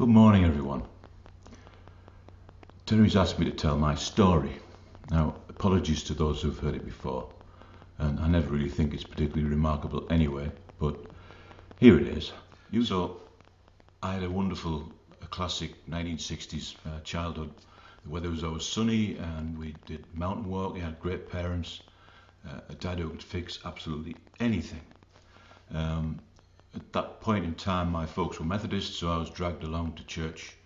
Good morning, everyone. Terry's asked me to tell my story. Now, apologies to those who've heard it before, and I never really think it's particularly remarkable anyway, but here it is. You saw, I had a wonderful, a classic 1960s uh, childhood. The weather was always sunny, and we did mountain walk. We had great parents, uh, a dad who could fix absolutely anything. Um, at that point in time, my folks were Methodists, so I was dragged along to church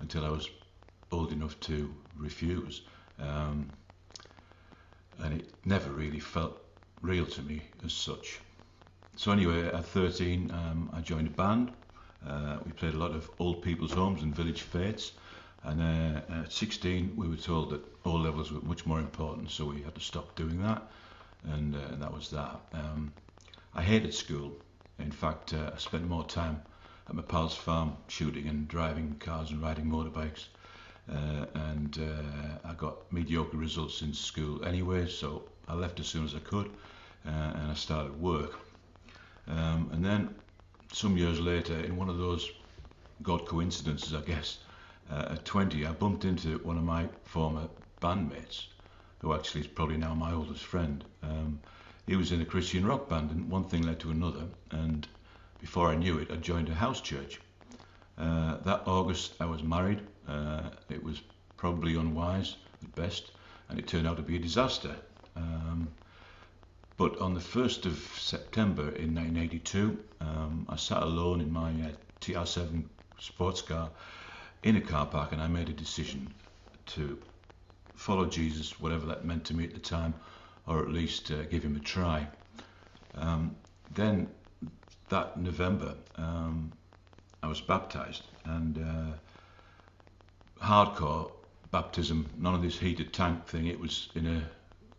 until I was old enough to refuse. Um, and it never really felt real to me as such. So, anyway, at 13, um, I joined a band. Uh, we played a lot of old people's homes and village fates. And uh, at 16, we were told that O levels were much more important, so we had to stop doing that. And, uh, that was that. Um, I hated school. In fact, uh, I spent more time at my pal's farm shooting and driving cars and riding motorbikes. Uh, and uh, I got mediocre results in school anyway, so I left as soon as I could uh, and I started work. Um, and then some years later, in one of those God coincidences, I guess, uh, at 20, I bumped into one of my former bandmates, who actually is probably now my oldest friend. Um, he was in a Christian rock band, and one thing led to another. And before I knew it, I joined a house church. Uh, that August, I was married. Uh, it was probably unwise at best, and it turned out to be a disaster. Um, but on the 1st of September in 1982, um, I sat alone in my uh, TR7 sports car in a car park, and I made a decision to follow Jesus, whatever that meant to me at the time, or at least uh, give him a try. Um, then that November, um, I was baptized and uh, hardcore baptism, none of this heated tank thing. It was in a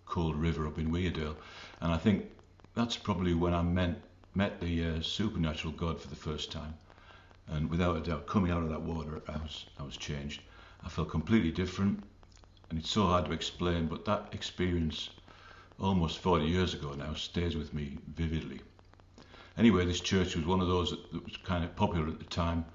cold river up in Weardale, and I think that's probably when I met met the uh, supernatural God for the first time. And without a doubt, coming out of that water, I was I was changed. I felt completely different, and it's so hard to explain. But that experience, almost 40 years ago now, stays with me vividly. Anyway, this church was one of those that, that was kind of popular at the time.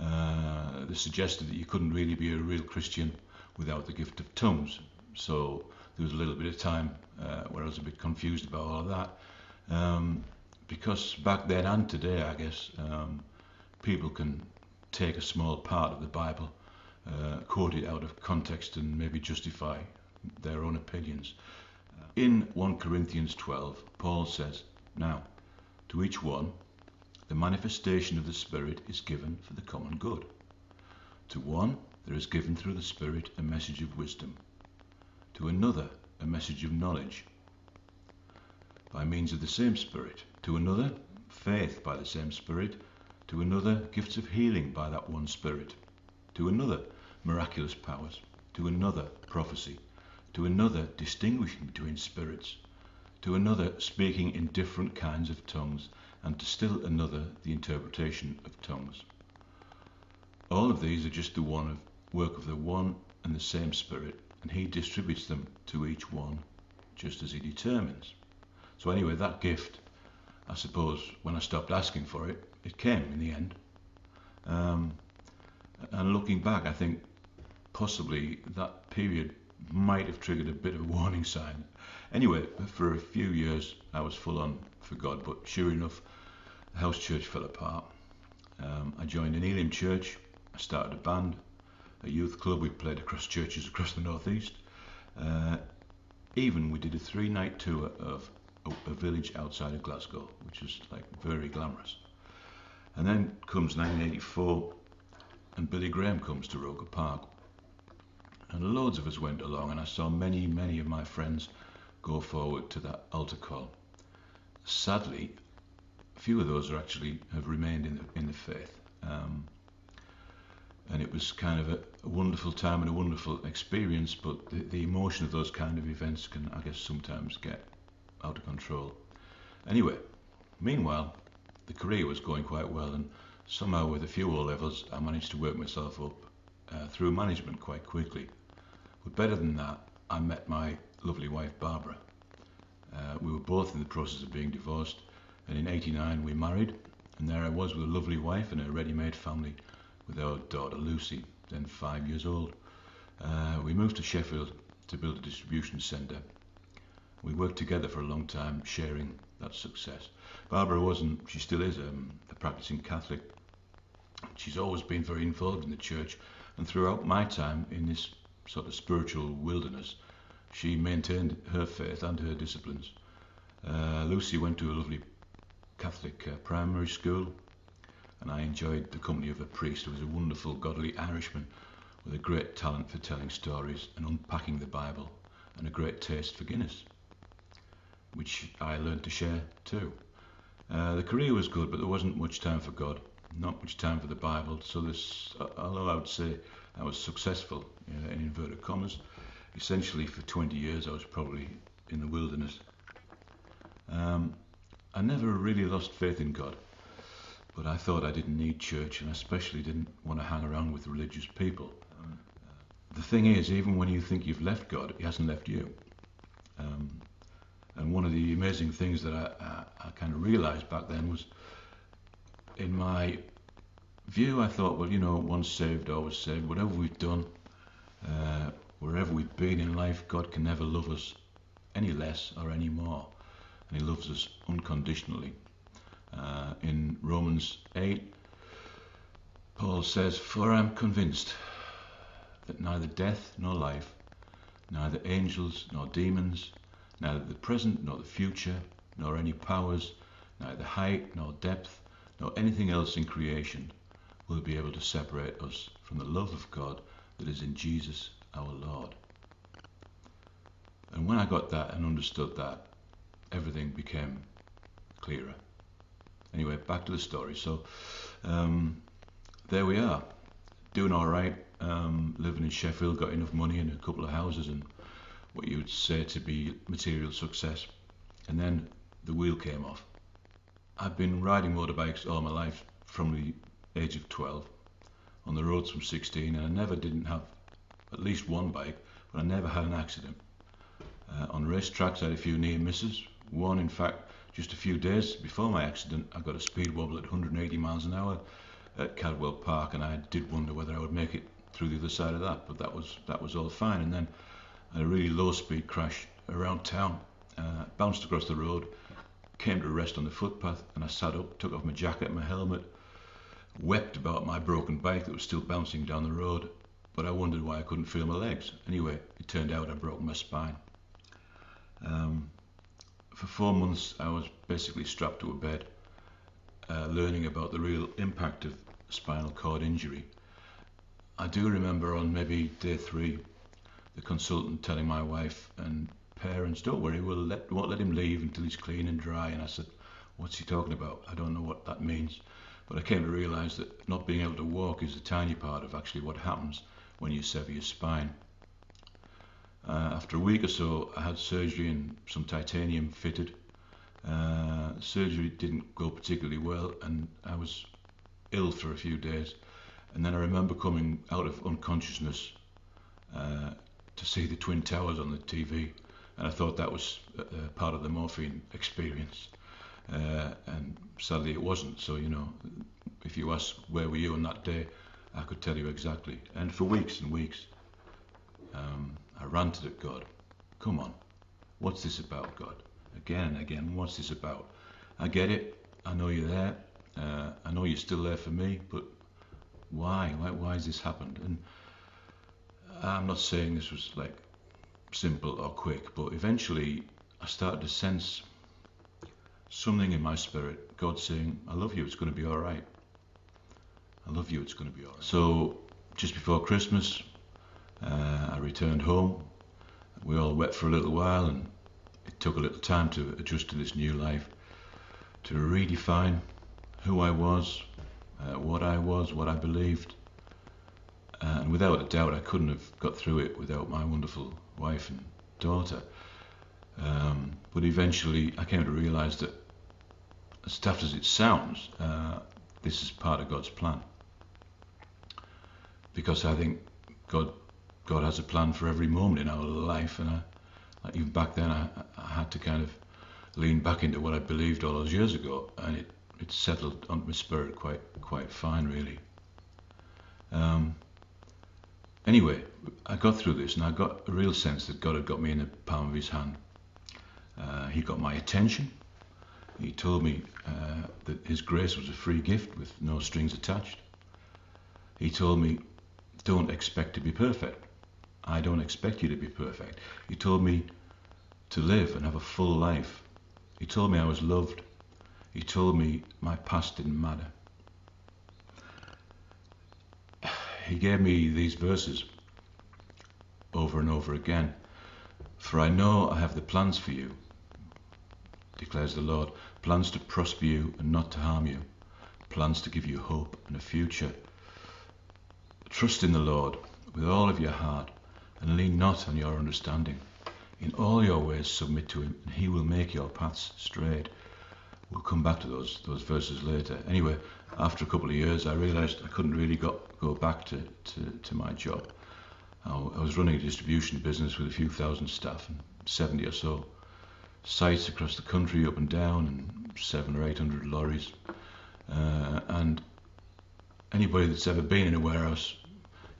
Uh, they suggested that you couldn't really be a real Christian without the gift of tongues. So there was a little bit of time uh, where I was a bit confused about all of that. Um, because back then and today, I guess, um, people can take a small part of the Bible, uh, quote it out of context, and maybe justify their own opinions. In 1 Corinthians 12, Paul says, Now, to each one, the manifestation of the Spirit is given for the common good. To one, there is given through the Spirit a message of wisdom, to another, a message of knowledge. By means of the same Spirit, to another, faith by the same Spirit, to another, gifts of healing by that one Spirit, to another, miraculous powers, to another, prophecy, to another, distinguishing between spirits to another speaking in different kinds of tongues, and to still another the interpretation of tongues. All of these are just the one of work of the one and the same Spirit, and He distributes them to each one just as He determines. So anyway, that gift, I suppose, when I stopped asking for it, it came in the end. Um, and looking back, I think possibly that period might have triggered a bit of a warning sign Anyway, for a few years I was full on for God, but sure enough, the house church fell apart. Um, I joined an Elim church, I started a band, a youth club, we played across churches across the northeast. Uh, even we did a three night tour of a, a village outside of Glasgow, which is like very glamorous. And then comes 1984, and Billy Graham comes to Roker Park. And loads of us went along, and I saw many, many of my friends go forward to that altar call. Sadly, few of those are actually have remained in the, in the faith. Um, and it was kind of a, a, wonderful time and a wonderful experience, but the, the emotion of those kind of events can, I guess, sometimes get out of control. Anyway, meanwhile, the career was going quite well, and somehow with a few O levels, I managed to work myself up uh, through management quite quickly. But better than that, I met my lovely wife Barbara. Uh, we were both in the process of being divorced, and in '89 we married, and there I was with a lovely wife and a ready-made family, with our daughter Lucy, then five years old. Uh, we moved to Sheffield to build a distribution centre. We worked together for a long time, sharing that success. Barbara wasn't, she still is um, a practicing Catholic. She's always been very involved in the church, and throughout my time in this sort of spiritual wilderness, she maintained her faith and her disciplines. Uh, Lucy went to a lovely Catholic uh, primary school, and I enjoyed the company of a priest who was a wonderful, godly Irishman with a great talent for telling stories and unpacking the Bible, and a great taste for Guinness, which I learned to share too. Uh, the career was good, but there wasn't much time for God, not much time for the Bible. So this, although I would say I was successful uh, in inverted commas, essentially for 20 years I was probably in the wilderness. Um, I never really lost faith in God, but I thought I didn't need church, and I especially didn't want to hang around with religious people. The thing is, even when you think you've left God, He hasn't left you. Um, and one of the amazing things that I, I, I kind of realized back then was in my view, I thought, well, you know, once saved, always saved. Whatever we've done, uh, wherever we've been in life, God can never love us any less or any more. And He loves us unconditionally. Uh, in Romans 8, Paul says, For I am convinced that neither death nor life, neither angels nor demons, neither the present nor the future, nor any powers, neither height nor depth, nor anything else in creation will be able to separate us from the love of God that is in Jesus our Lord. And when I got that and understood that, everything became clearer. Anyway, back to the story. So um, there we are, doing all right, um, living in Sheffield, got enough money and a couple of houses and what you would say to be material success. And then the wheel came off. I've been riding motorbikes all my life from the age of 12 on the roads from 16 and I never didn't have at least one bike, but I never had an accident. Uh, on racetracks, I had a few near misses. One, in fact, just a few days before my accident, I got a speed wobble at 180 miles an hour at Cadwell Park, and I did wonder whether I would make it through the other side of that. But that was that was all fine. And then a really low speed crash around town, uh, bounced across the road, came to rest on the footpath, and I sat up, took off my jacket my helmet, wept about my broken bike that was still bouncing down the road, but I wondered why I couldn't feel my legs. Anyway, it turned out I broke my spine. Um, for four months, I was basically strapped to a bed, uh, learning about the real impact of spinal cord injury. I do remember on maybe day three, the consultant telling my wife and parents, "Don't worry, we'll let won't let him leave until he's clean and dry." And I said, "What's he talking about? I don't know what that means." But I came to realise that not being able to walk is a tiny part of actually what happens when you sever your spine. Uh, after a week or so, I had surgery and some titanium fitted. Uh, surgery didn't go particularly well, and I was ill for a few days. And then I remember coming out of unconsciousness uh, to see the Twin Towers on the TV, and I thought that was uh, part of the morphine experience. Uh, and sadly, it wasn't. So, you know, if you ask where were you on that day, I could tell you exactly. And for weeks and weeks, um, I ranted at God. Come on, what's this about, God? Again and again, what's this about? I get it. I know you're there. Uh, I know you're still there for me, but why? Why, why has this happened? And I'm not saying this was like simple or quick, but eventually I started to sense something in my spirit, God saying, I love you, it's going to be all right. I love you, it's going to be all right. So just before Christmas, uh, I returned home. We all wept for a little while, and it took a little time to adjust to this new life, to redefine who I was, uh, what I was, what I believed. Uh, and without a doubt, I couldn't have got through it without my wonderful wife and daughter. Um, but eventually, I came to realize that, as tough as it sounds, uh, this is part of God's plan. Because I think God, God has a plan for every moment in our life, and I, even back then, I, I had to kind of lean back into what I believed all those years ago, and it, it settled on my spirit quite, quite fine, really. anyway, I got through this and I got a real sense that God had got me in the palm of his hand. Uh, he got my attention. He told me uh, that his grace was a free gift with no strings attached. He told me, don't expect to be perfect. I don't expect you to be perfect. He told me to live and have a full life. He told me I was loved. He told me my past didn't matter. He gave me these verses over and over again. For I know I have the plans for you, declares the Lord plans to prosper you and not to harm you, plans to give you hope and a future. Trust in the Lord with all of your heart and lean not on your understanding. In all your ways submit to him and he will make your paths straight. We'll come back to those those verses later. Anyway, after a couple of years I realized I couldn't really go, go back to, to, to my job. I, I was running a distribution business with a few thousand staff and 70 or so sites across the country up and down and seven or eight hundred lorries. Uh, and anybody that's ever been in a warehouse,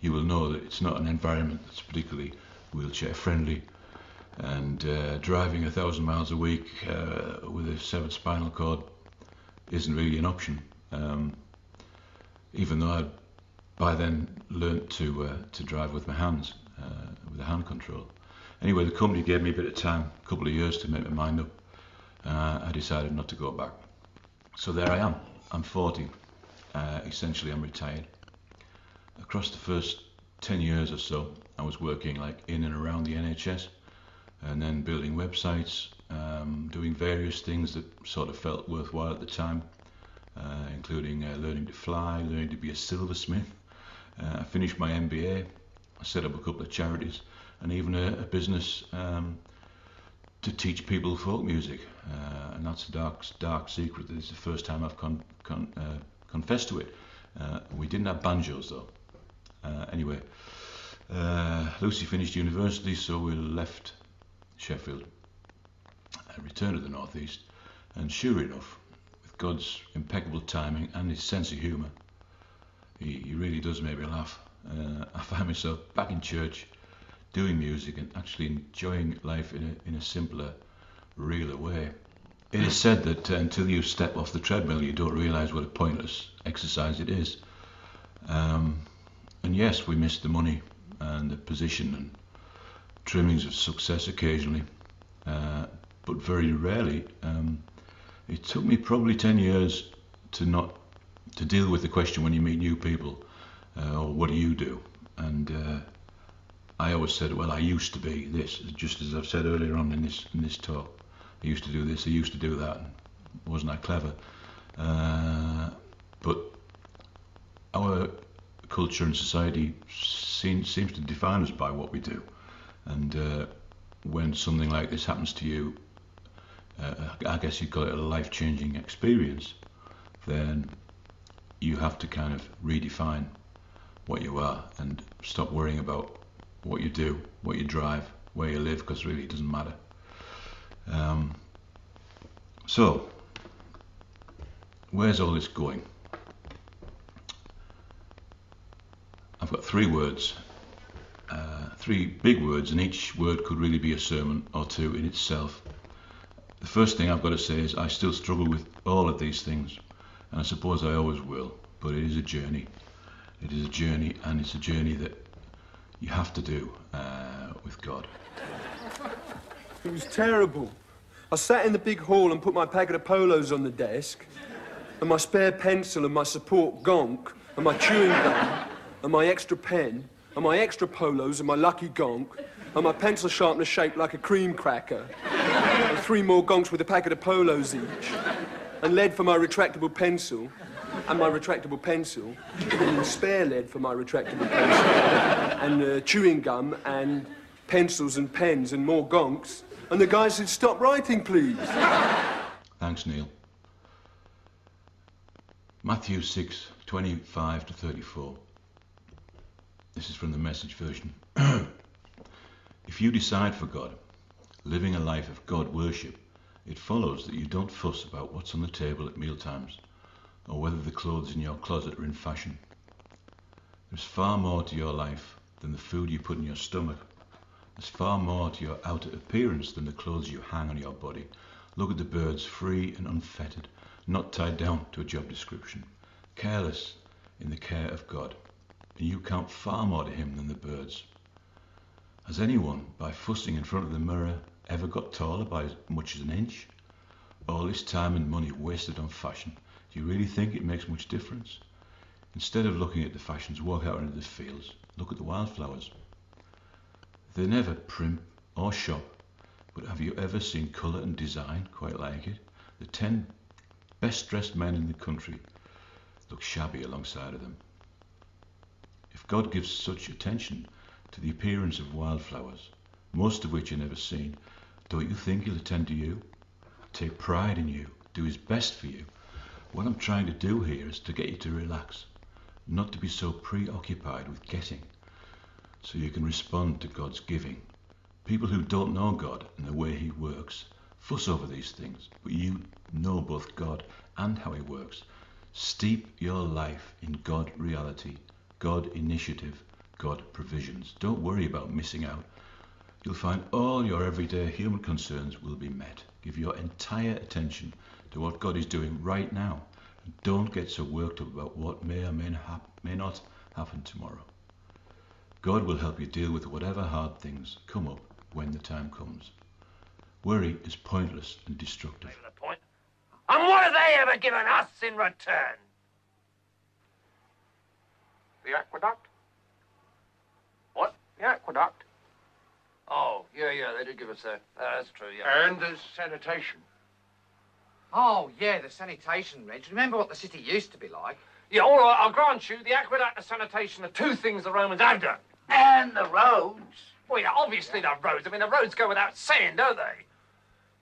you will know that it's not an environment that's particularly wheelchair friendly. And uh, driving a thousand miles a week uh, with a severed spinal cord isn't really an option. Um, even though I'd by then learnt to uh, to drive with my hands, uh, with a hand control. Anyway, the company gave me a bit of time, a couple of years to make my mind up. Uh, I decided not to go back. So there I am. I'm 40. Uh, essentially, I'm retired. Across the first 10 years or so, I was working like in and around the NHS and then building websites, um, doing various things that sort of felt worthwhile at the time, uh, including uh, learning to fly, learning to be a silversmith. Uh, I finished my MBA. I set up a couple of charities and even a, a business um, to teach people folk music. Uh, and that's a dark, dark secret. It's the first time I've con, con, uh, confessed to it. Uh, we didn't have banjos though. Uh, anyway, uh, Lucy finished university, so we left Sheffield and returned to the northeast. And sure enough, with God's impeccable timing and his sense of humour, he, he really does make me laugh. Uh, I find myself back in church doing music and actually enjoying life in a, in a simpler, realer way. It is said that uh, until you step off the treadmill, you don't realize what a pointless exercise it is. Um, and yes, we miss the money and the position and trimmings of success occasionally, uh, but very rarely. Um, it took me probably 10 years to not to deal with the question when you meet new people, uh, or what do you do? And uh, I always said, well, I used to be this, just as I've said earlier on in this in this talk. I used to do this, I used to do that. Wasn't I clever? Uh, but our culture and society seems, seems to define us by what we do. And uh, when something like this happens to you, uh, I guess you'd call it a life-changing experience, then you have to kind of redefine what you are and stop worrying about what you do, what you drive, where you live, because really it doesn't matter. Um, so, where's all this going? I've got three words, uh, three big words, and each word could really be a sermon or two in itself. The first thing I've got to say is I still struggle with all of these things, and I suppose I always will, but it is a journey. It is a journey, and it's a journey that you have to do uh, with God. It was terrible. I sat in the big hall and put my packet of polos on the desk, and my spare pencil and my support gonk, and my chewing gum, and my extra pen, and my extra polos and my lucky gonk, and my pencil sharpener shaped like a cream cracker, and three more gonks with a packet of polos each, and lead for my retractable pencil, and my retractable pencil, and spare lead for my retractable pencil, and uh, chewing gum, and pencils and pens, and more gonks. And the guy said, Stop writing, please. Thanks, Neil. Matthew 6 25 to 34. This is from the message version. if you decide for God, living a life of God worship, it follows that you don't fuss about what's on the table at mealtimes or whether the clothes in your closet are in fashion. There's far more to your life than the food you put in your stomach. There's far more to your outer appearance than the clothes you hang on your body. Look at the birds, free and unfettered, not tied down to a job description, careless in the care of God. And you count far more to Him than the birds. Has anyone, by fussing in front of the mirror, ever got taller by as much as an inch? All this time and money wasted on fashion, do you really think it makes much difference? Instead of looking at the fashions, walk out into the fields, look at the wildflowers. They never primp or shop, but have you ever seen colour and design quite like it? The ten best dressed men in the country look shabby alongside of them. If God gives such attention to the appearance of wildflowers, most of which are never seen, don't you think he'll attend to you? Take pride in you, do his best for you. What I'm trying to do here is to get you to relax, not to be so preoccupied with getting, so you can respond to God's giving. People who don't know God and the way he works fuss over these things, but you know both God and how he works. Steep your life in God reality, God initiative, God provisions. Don't worry about missing out. You'll find all your everyday human concerns will be met. Give your entire attention to what God is doing right now. And don't get so worked up about what may or may not, may not happen tomorrow. God will help you deal with whatever hard things come up when the time comes. Worry is pointless and destructive. the point. And what have they ever given us in return? The aqueduct? What? The aqueduct. Oh, yeah, yeah, they did give us that. Uh, that's true, yeah. And the sanitation. Oh, yeah, the sanitation, Reg. Remember what the city used to be like? Yeah, all right, I'll grant you the aqueduct and sanitation are two things the Romans have done. And the roads. Well, yeah, obviously the roads. I mean, the roads go without saying, don't they?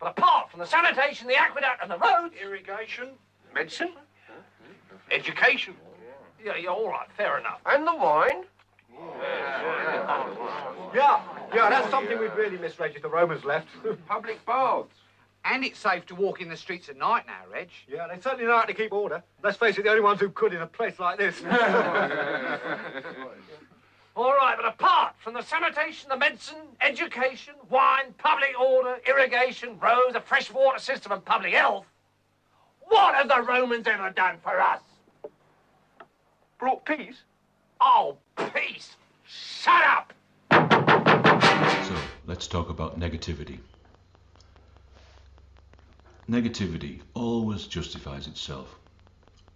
But apart from the sanitation, the aqueduct, and the roads, Irrigation. Medicine. Education. yeah, yeah, all right, fair enough. And the wine. Yeah, yeah, that's something we'd really miss, Reg, if the Romans left. Public baths. And it's safe to walk in the streets at night now, Reg. yeah, they certainly know how to keep order. Let's face it, the only ones who could in a place like this. All right, but apart from the sanitation, the medicine, education, wine, public order, irrigation, roads, a fresh water system, and public health, what have the Romans ever done for us? Brought peace. Oh, peace! Shut up! So let's talk about negativity. Negativity always justifies itself.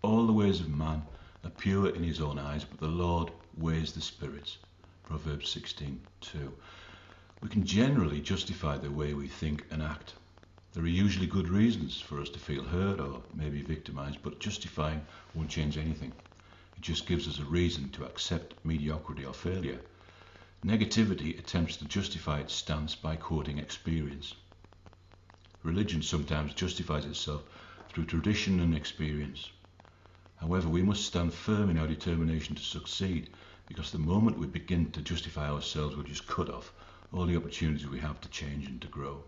All the ways of man are pure in his own eyes, but the Lord weighs the spirits. Proverbs 16:2. We can generally justify the way we think and act. There are usually good reasons for us to feel hurt or maybe victimized, but justifying won't change anything. It just gives us a reason to accept mediocrity or failure. Negativity attempts to justify its stance by quoting experience. Religion sometimes justifies itself through tradition and experience. However, we must stand firm in our determination to succeed because the moment we begin to justify ourselves, we'll just cut off all the opportunities we have to change and to grow.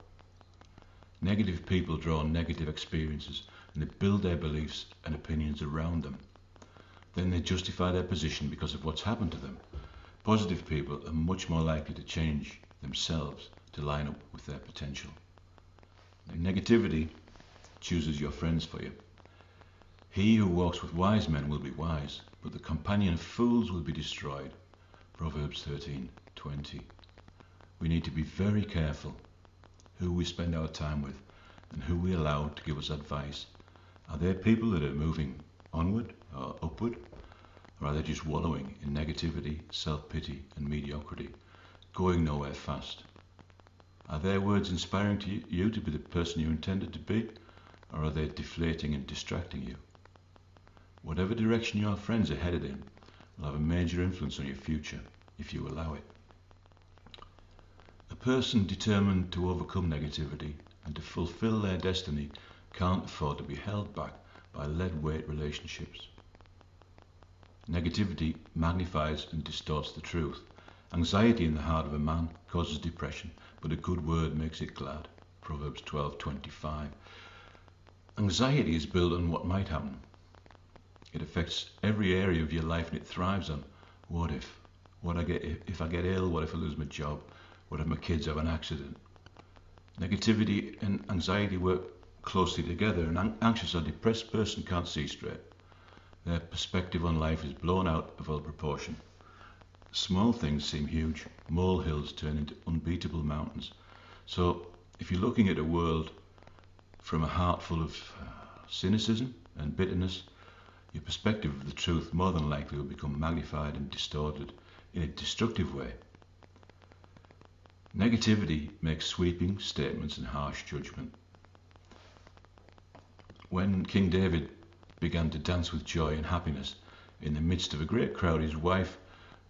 Negative people draw on negative experiences and they build their beliefs and opinions around them. Then they justify their position because of what's happened to them. Positive people are much more likely to change themselves to line up with their potential. Negativity chooses your friends for you. He who walks with wise men will be wise, but the companion of fools will be destroyed. Proverbs 13:20. We need to be very careful who we spend our time with and who we allow to give us advice. Are there people that are moving onward or upward? Or are they just wallowing in negativity, self-pity and mediocrity, going nowhere fast? Are their words inspiring to you to be the person you intended to be? Or are they deflating and distracting you? Whatever direction your friends are headed in will have a major influence on your future if you allow it. A person determined to overcome negativity and to fulfill their destiny can't afford to be held back by lead weight relationships. Negativity magnifies and distorts the truth. Anxiety in the heart of a man causes depression, but a good word makes it glad. Proverbs 12:25. Anxiety is built on what might happen. It affects every area of your life and it thrives on what if, what I get if I get ill? What if I lose my job? What if my kids have an accident? Negativity and anxiety work closely together. An anxious or depressed person can't see straight. Their perspective on life is blown out of all proportion. Small things seem huge. Molehills turn into unbeatable mountains. So, if you're looking at a world from a heart full of uh, cynicism and bitterness, your perspective of the truth more than likely will become magnified and distorted in a destructive way. Negativity makes sweeping statements and harsh judgment. When King David began to dance with joy and happiness in the midst of a great crowd, his wife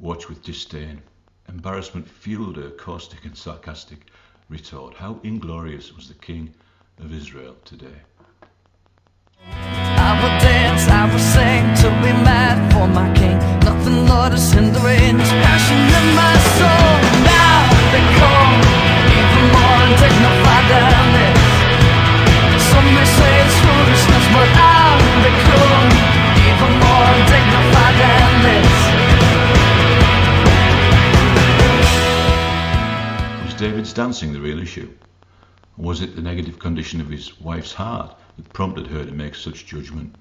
watched with disdain. Embarrassment fueled her caustic and sarcastic retort. How inglorious was the King of Israel today? I dance, I sing to be mad for my king. Nothing, Lord, passion in my soul. Dancing the real issue? Was it the negative condition of his wife's heart that prompted her to make such judgment?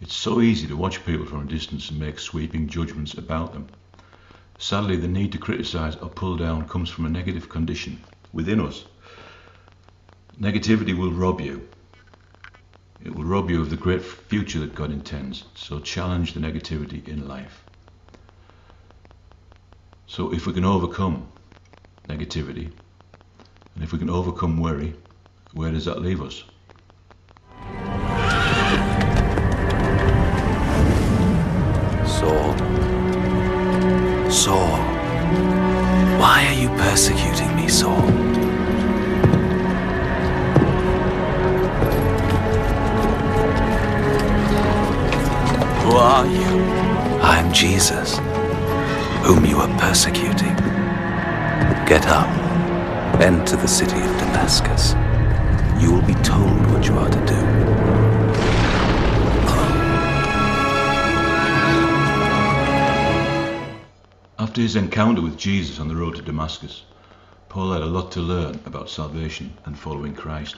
It's so easy to watch people from a distance and make sweeping judgments about them. Sadly, the need to criticize or pull down comes from a negative condition within us. Negativity will rob you. It will rob you of the great future that God intends. So challenge the negativity in life. So if we can overcome negativity, and if we can overcome worry, where does that leave us? Saul. Saul. Why are you persecuting me, Saul? Who are you? I am Jesus, whom you are persecuting. Get up, enter the city of Damascus. You will be told what you are to do. After his encounter with Jesus on the road to Damascus, Paul had a lot to learn about salvation and following Christ.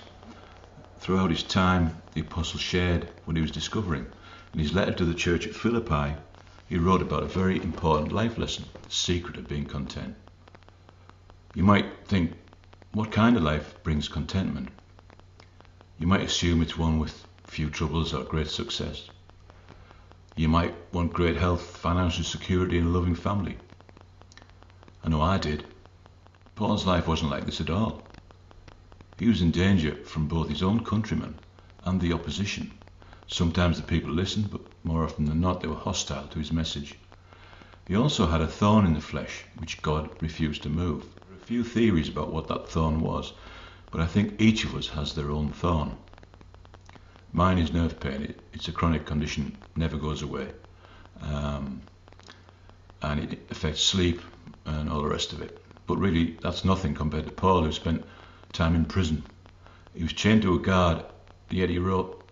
Throughout his time, the apostle shared what he was discovering. In his letter to the church at Philippi, he wrote about a very important life lesson, the secret of being content. You might think, what kind of life brings contentment? You might assume it's one with few troubles or great success. You might want great health, financial security, and a loving family. I know I did. Paul's life wasn't like this at all. He was in danger from both his own countrymen and the opposition. Sometimes the people listened, but more often than not, they were hostile to his message. He also had a thorn in the flesh, which God refused to move. Few theories about what that thorn was, but I think each of us has their own thorn. Mine is nerve pain. It, it's a chronic condition, never goes away. Um, and it affects sleep and all the rest of it. But really, that's nothing compared to Paul, who spent time in prison. He was chained to a guard, yet he wrote,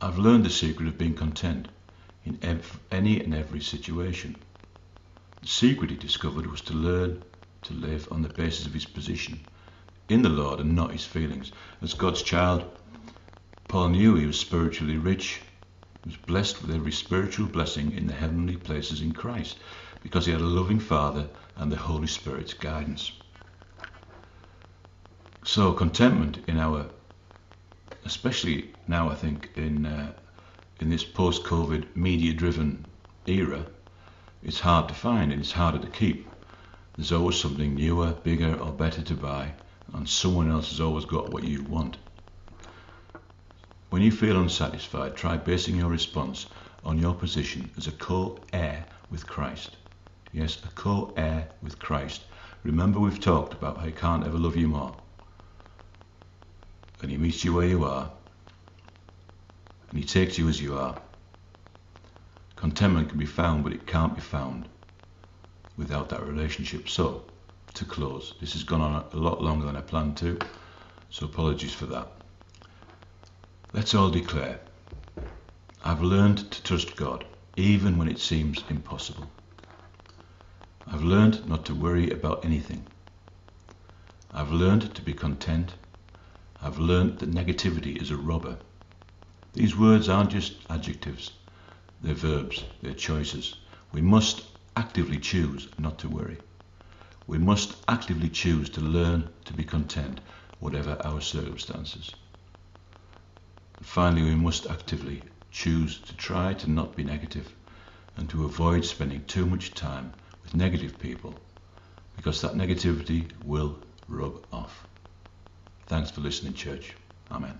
I've learned the secret of being content in ev- any and every situation. The secret he discovered was to learn to live on the basis of his position in the Lord and not his feelings. As God's child, Paul knew he was spiritually rich. He was blessed with every spiritual blessing in the heavenly places in Christ because he had a loving Father and the Holy Spirit's guidance. So contentment in our, especially now I think in uh, in this post-COVID media-driven era, it's hard to find and it's harder to keep. There's always something newer, bigger or better to buy and someone else has always got what you want. When you feel unsatisfied, try basing your response on your position as a co-heir with Christ. Yes, a co-heir with Christ. Remember we've talked about how he can't ever love you more. And he meets you where you are. And he takes you as you are. Contentment can be found, but it can't be found without that relationship. So, to close, this has gone on a lot longer than I planned to, so apologies for that. Let's all declare, I've learned to trust God, even when it seems impossible. I've learned not to worry about anything. I've learned to be content. I've learned that negativity is a robber. These words aren't just adjectives, they're verbs, they're choices. We must actively choose not to worry. We must actively choose to learn to be content, whatever our circumstances. Finally, we must actively choose to try to not be negative and to avoid spending too much time with negative people because that negativity will rub off. Thanks for listening, church. Amen.